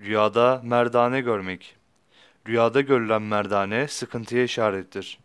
Rüyada merdane görmek. Rüyada görülen merdane sıkıntıya işarettir.